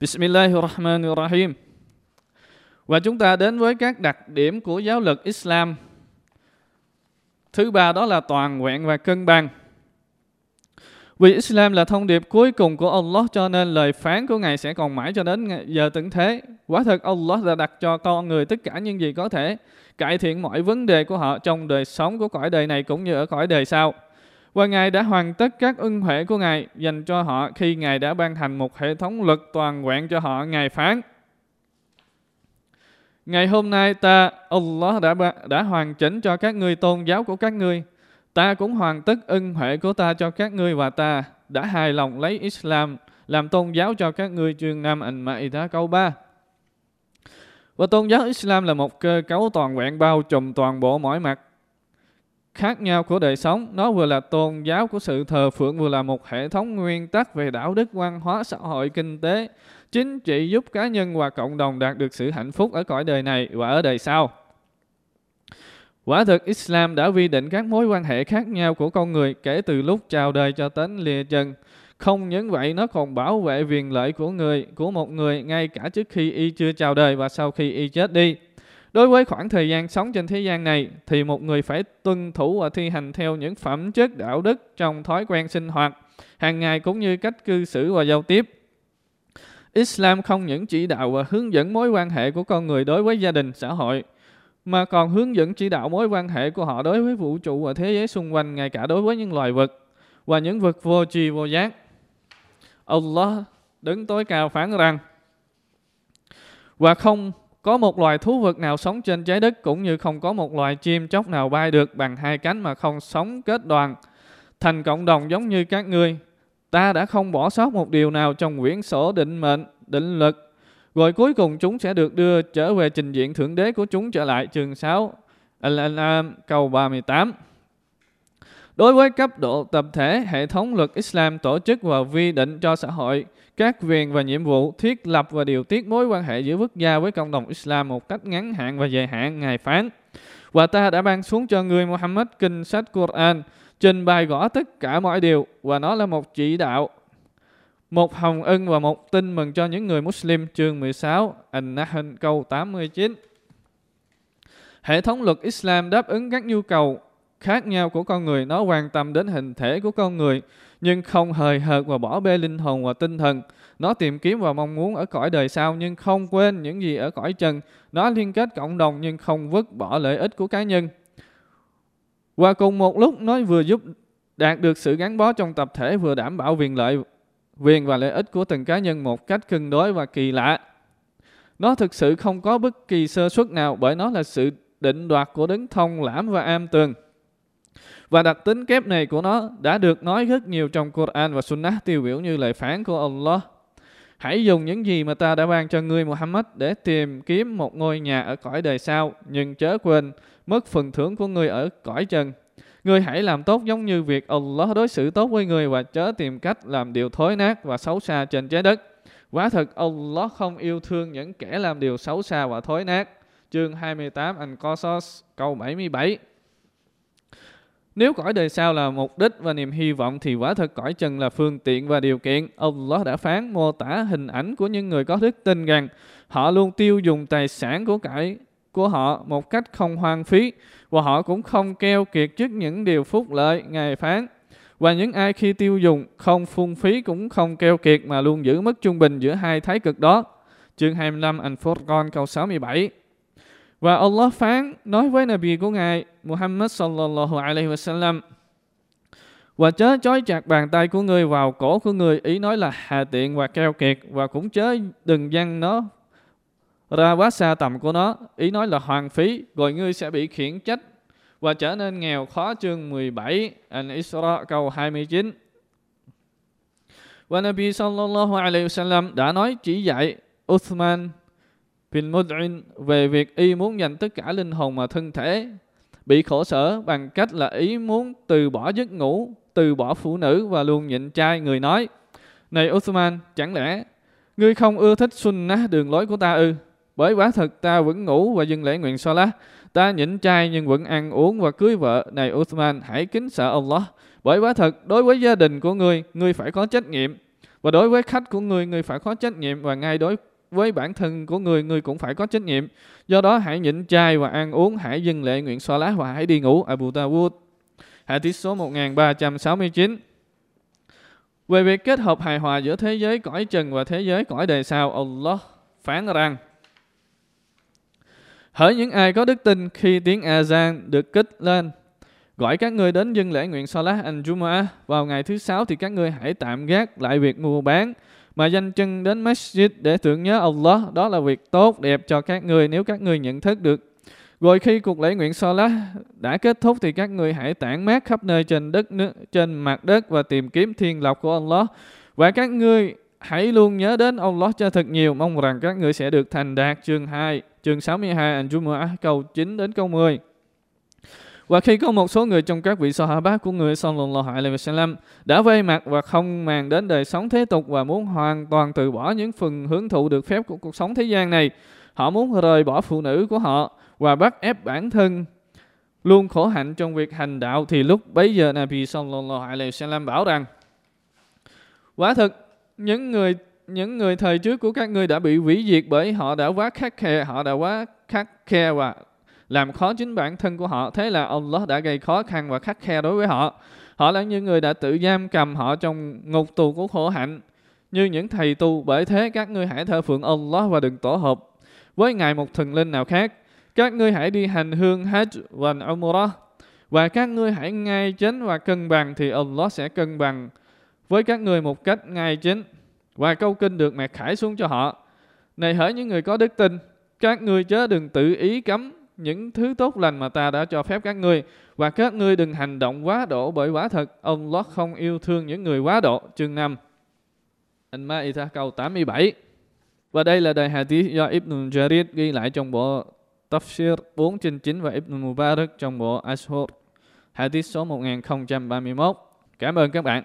Bismillahirrahmanirrahim. Và chúng ta đến với các đặc điểm của giáo lực Islam. Thứ ba đó là toàn vẹn và cân bằng. Vì Islam là thông điệp cuối cùng của Allah, cho nên lời phán của Ngài sẽ còn mãi cho đến giờ tận thế. Quả thật, Allah đã đặt cho con người tất cả những gì có thể cải thiện mọi vấn đề của họ trong đời sống của cõi đời này cũng như ở cõi đời sau. Và Ngài đã hoàn tất các ân huệ của Ngài dành cho họ khi Ngài đã ban hành một hệ thống luật toàn vẹn cho họ. Ngài phán, Ngày hôm nay ta, Allah đã đã hoàn chỉnh cho các ngươi tôn giáo của các ngươi. Ta cũng hoàn tất ân huệ của ta cho các ngươi và ta đã hài lòng lấy Islam làm tôn giáo cho các ngươi chương nam ảnh mại câu 3. Và tôn giáo Islam là một cơ cấu toàn vẹn bao trùm toàn bộ mọi mặt khác nhau của đời sống. Nó vừa là tôn giáo của sự thờ phượng, vừa là một hệ thống nguyên tắc về đạo đức, văn hóa, xã hội, kinh tế, chính trị giúp cá nhân và cộng đồng đạt được sự hạnh phúc ở cõi đời này và ở đời sau. Quả thực Islam đã vi định các mối quan hệ khác nhau của con người kể từ lúc chào đời cho đến lìa chân. Không những vậy, nó còn bảo vệ quyền lợi của người, của một người ngay cả trước khi y chưa chào đời và sau khi y chết đi. Đối với khoảng thời gian sống trên thế gian này thì một người phải tuân thủ và thi hành theo những phẩm chất đạo đức trong thói quen sinh hoạt hàng ngày cũng như cách cư xử và giao tiếp. Islam không những chỉ đạo và hướng dẫn mối quan hệ của con người đối với gia đình, xã hội, mà còn hướng dẫn chỉ đạo mối quan hệ của họ đối với vũ trụ và thế giới xung quanh, ngay cả đối với những loài vật và những vật vô tri vô giác. Allah đứng tối cao phán rằng và không có một loài thú vật nào sống trên trái đất cũng như không có một loài chim chóc nào bay được bằng hai cánh mà không sống kết đoàn thành cộng đồng giống như các ngươi. Ta đã không bỏ sót một điều nào trong quyển sổ định mệnh, định lực. Rồi cuối cùng chúng sẽ được đưa trở về trình diện thượng đế của chúng trở lại chương 6. Al-An'am câu 38. Đối với cấp độ tập thể, hệ thống luật Islam tổ chức và vi định cho xã hội các quyền và nhiệm vụ thiết lập và điều tiết mối quan hệ giữa quốc gia với cộng đồng Islam một cách ngắn hạn và dài hạn Ngài phán. Và ta đã ban xuống cho người Muhammad kinh sách Quran trình bày rõ tất cả mọi điều và nó là một chỉ đạo một hồng ân và một tin mừng cho những người Muslim chương 16 An-Nahl câu 89 Hệ thống luật Islam đáp ứng các nhu cầu khác nhau của con người, nó quan tâm đến hình thể của con người, nhưng không hời hợt và bỏ bê linh hồn và tinh thần. Nó tìm kiếm và mong muốn ở cõi đời sau, nhưng không quên những gì ở cõi trần. Nó liên kết cộng đồng, nhưng không vứt bỏ lợi ích của cá nhân. Và cùng một lúc, nó vừa giúp đạt được sự gắn bó trong tập thể, vừa đảm bảo quyền lợi, quyền và lợi ích của từng cá nhân một cách cân đối và kỳ lạ. Nó thực sự không có bất kỳ sơ suất nào, bởi nó là sự định đoạt của đấng thông lãm và am tường và đặc tính kép này của nó đã được nói rất nhiều trong Quran và Sunnah tiêu biểu như lời phán của Allah. Hãy dùng những gì mà ta đã ban cho ngươi Muhammad để tìm kiếm một ngôi nhà ở cõi đời sau, nhưng chớ quên mất phần thưởng của ngươi ở cõi trần. Ngươi hãy làm tốt giống như việc Allah đối xử tốt với ngươi và chớ tìm cách làm điều thối nát và xấu xa trên trái đất. Quả thật Allah không yêu thương những kẻ làm điều xấu xa và thối nát. Chương 28 An-Qasas câu 77 nếu cõi đời sau là mục đích và niềm hy vọng thì quả thật cõi trần là phương tiện và điều kiện. Allah đã phán mô tả hình ảnh của những người có đức tin rằng họ luôn tiêu dùng tài sản của cải, của họ một cách không hoang phí và họ cũng không keo kiệt trước những điều phúc lợi ngài phán và những ai khi tiêu dùng không phung phí cũng không keo kiệt mà luôn giữ mức trung bình giữa hai thái cực đó. Chương 25 Al-Furqan, câu 67 và Allah phán, nói với Nabi của Ngài Muhammad sallallahu alaihi wasallam, và chớ chói chặt bàn tay của người vào cổ của người, ý nói là hà tiện và keo kiệt, và cũng chớ đừng dăng nó ra quá xa tầm của nó, ý nói là hoàng phí, rồi ngươi sẽ bị khiển trách và trở nên nghèo khó chương 17 An Isra câu 29 và Nabi sallallahu alaihi wasallam đã nói chỉ dạy Uthman bin Mud'in về việc y muốn dành tất cả linh hồn và thân thể bị khổ sở bằng cách là ý muốn từ bỏ giấc ngủ, từ bỏ phụ nữ và luôn nhịn trai người nói Này Uthman, chẳng lẽ ngươi không ưa thích sunnah đường lối của ta ư? Bởi quả thật ta vẫn ngủ và dừng lễ nguyện Salah. Ta nhịn trai nhưng vẫn ăn uống và cưới vợ. Này Uthman, hãy kính sợ Allah. Bởi quả thật, đối với gia đình của ngươi, ngươi phải có trách nhiệm. Và đối với khách của ngươi ngươi phải có trách nhiệm và ngay đối với bản thân của người, người cũng phải có trách nhiệm. Do đó hãy nhịn chay và ăn uống, hãy dừng lệ nguyện xoa lá và hãy đi ngủ. Abu Dawud. Hadith số 1369. Về việc kết hợp hài hòa giữa thế giới cõi trần và thế giới cõi đời sau, Allah phán rằng Hỡi những ai có đức tin khi tiếng Azan được kích lên, gọi các ngươi đến dân lễ nguyện Salah al-Jumu'ah vào ngày thứ sáu thì các ngươi hãy tạm gác lại việc mua bán mà danh chân đến masjid để tưởng nhớ Allah đó là việc tốt đẹp cho các người nếu các người nhận thức được. Rồi khi cuộc lễ nguyện Salah đã kết thúc thì các người hãy tản mát khắp nơi trên đất nước, trên mặt đất và tìm kiếm thiên lộc của Allah. Và các ngươi hãy luôn nhớ đến Allah cho thật nhiều. Mong rằng các người sẽ được thành đạt. Chương 2 chương 62 Al-Jumu'ah câu 9 đến câu 10 và khi có một số người trong các vị Sahaba của người Sallallahu Alaihi Wasallam đã vây mặt và không màng đến đời sống thế tục và muốn hoàn toàn từ bỏ những phần hưởng thụ được phép của cuộc sống thế gian này, họ muốn rời bỏ phụ nữ của họ và bắt ép bản thân luôn khổ hạnh trong việc hành đạo. Thì lúc bấy giờ Nabi Sallallahu Alaihi Wasallam bảo rằng quả thực những người những người thời trước của các ngươi đã bị hủy diệt bởi họ đã quá khắc khe họ đã quá khắc khe và làm khó chính bản thân của họ. Thế là Allah đã gây khó khăn và khắc khe đối với họ. Họ là những người đã tự giam cầm họ trong ngục tù của khổ hạnh như những thầy tu. Bởi thế các ngươi hãy thờ phượng Allah và đừng tổ hợp với ngài một thần linh nào khác. Các ngươi hãy đi hành hương Hajj và Umrah và các ngươi hãy ngay chính và cân bằng thì Allah sẽ cân bằng với các ngươi một cách ngay chính. Và câu kinh được mẹ khải xuống cho họ. Này hỡi những người có đức tin, các ngươi chớ đừng tự ý cấm những thứ tốt lành mà ta đã cho phép các ngươi. Và các ngươi đừng hành động quá độ bởi quả thật, ông Lót không yêu thương những người quá độ. Chương 5 Al-Ma'idah câu 87 và đây là bài hadith do Ibn Jarir ghi lại trong bộ Tafsir 4 trên 9 và Ibn Mubarak trong bộ Ashur. Hadith số 1031 cảm ơn các bạn.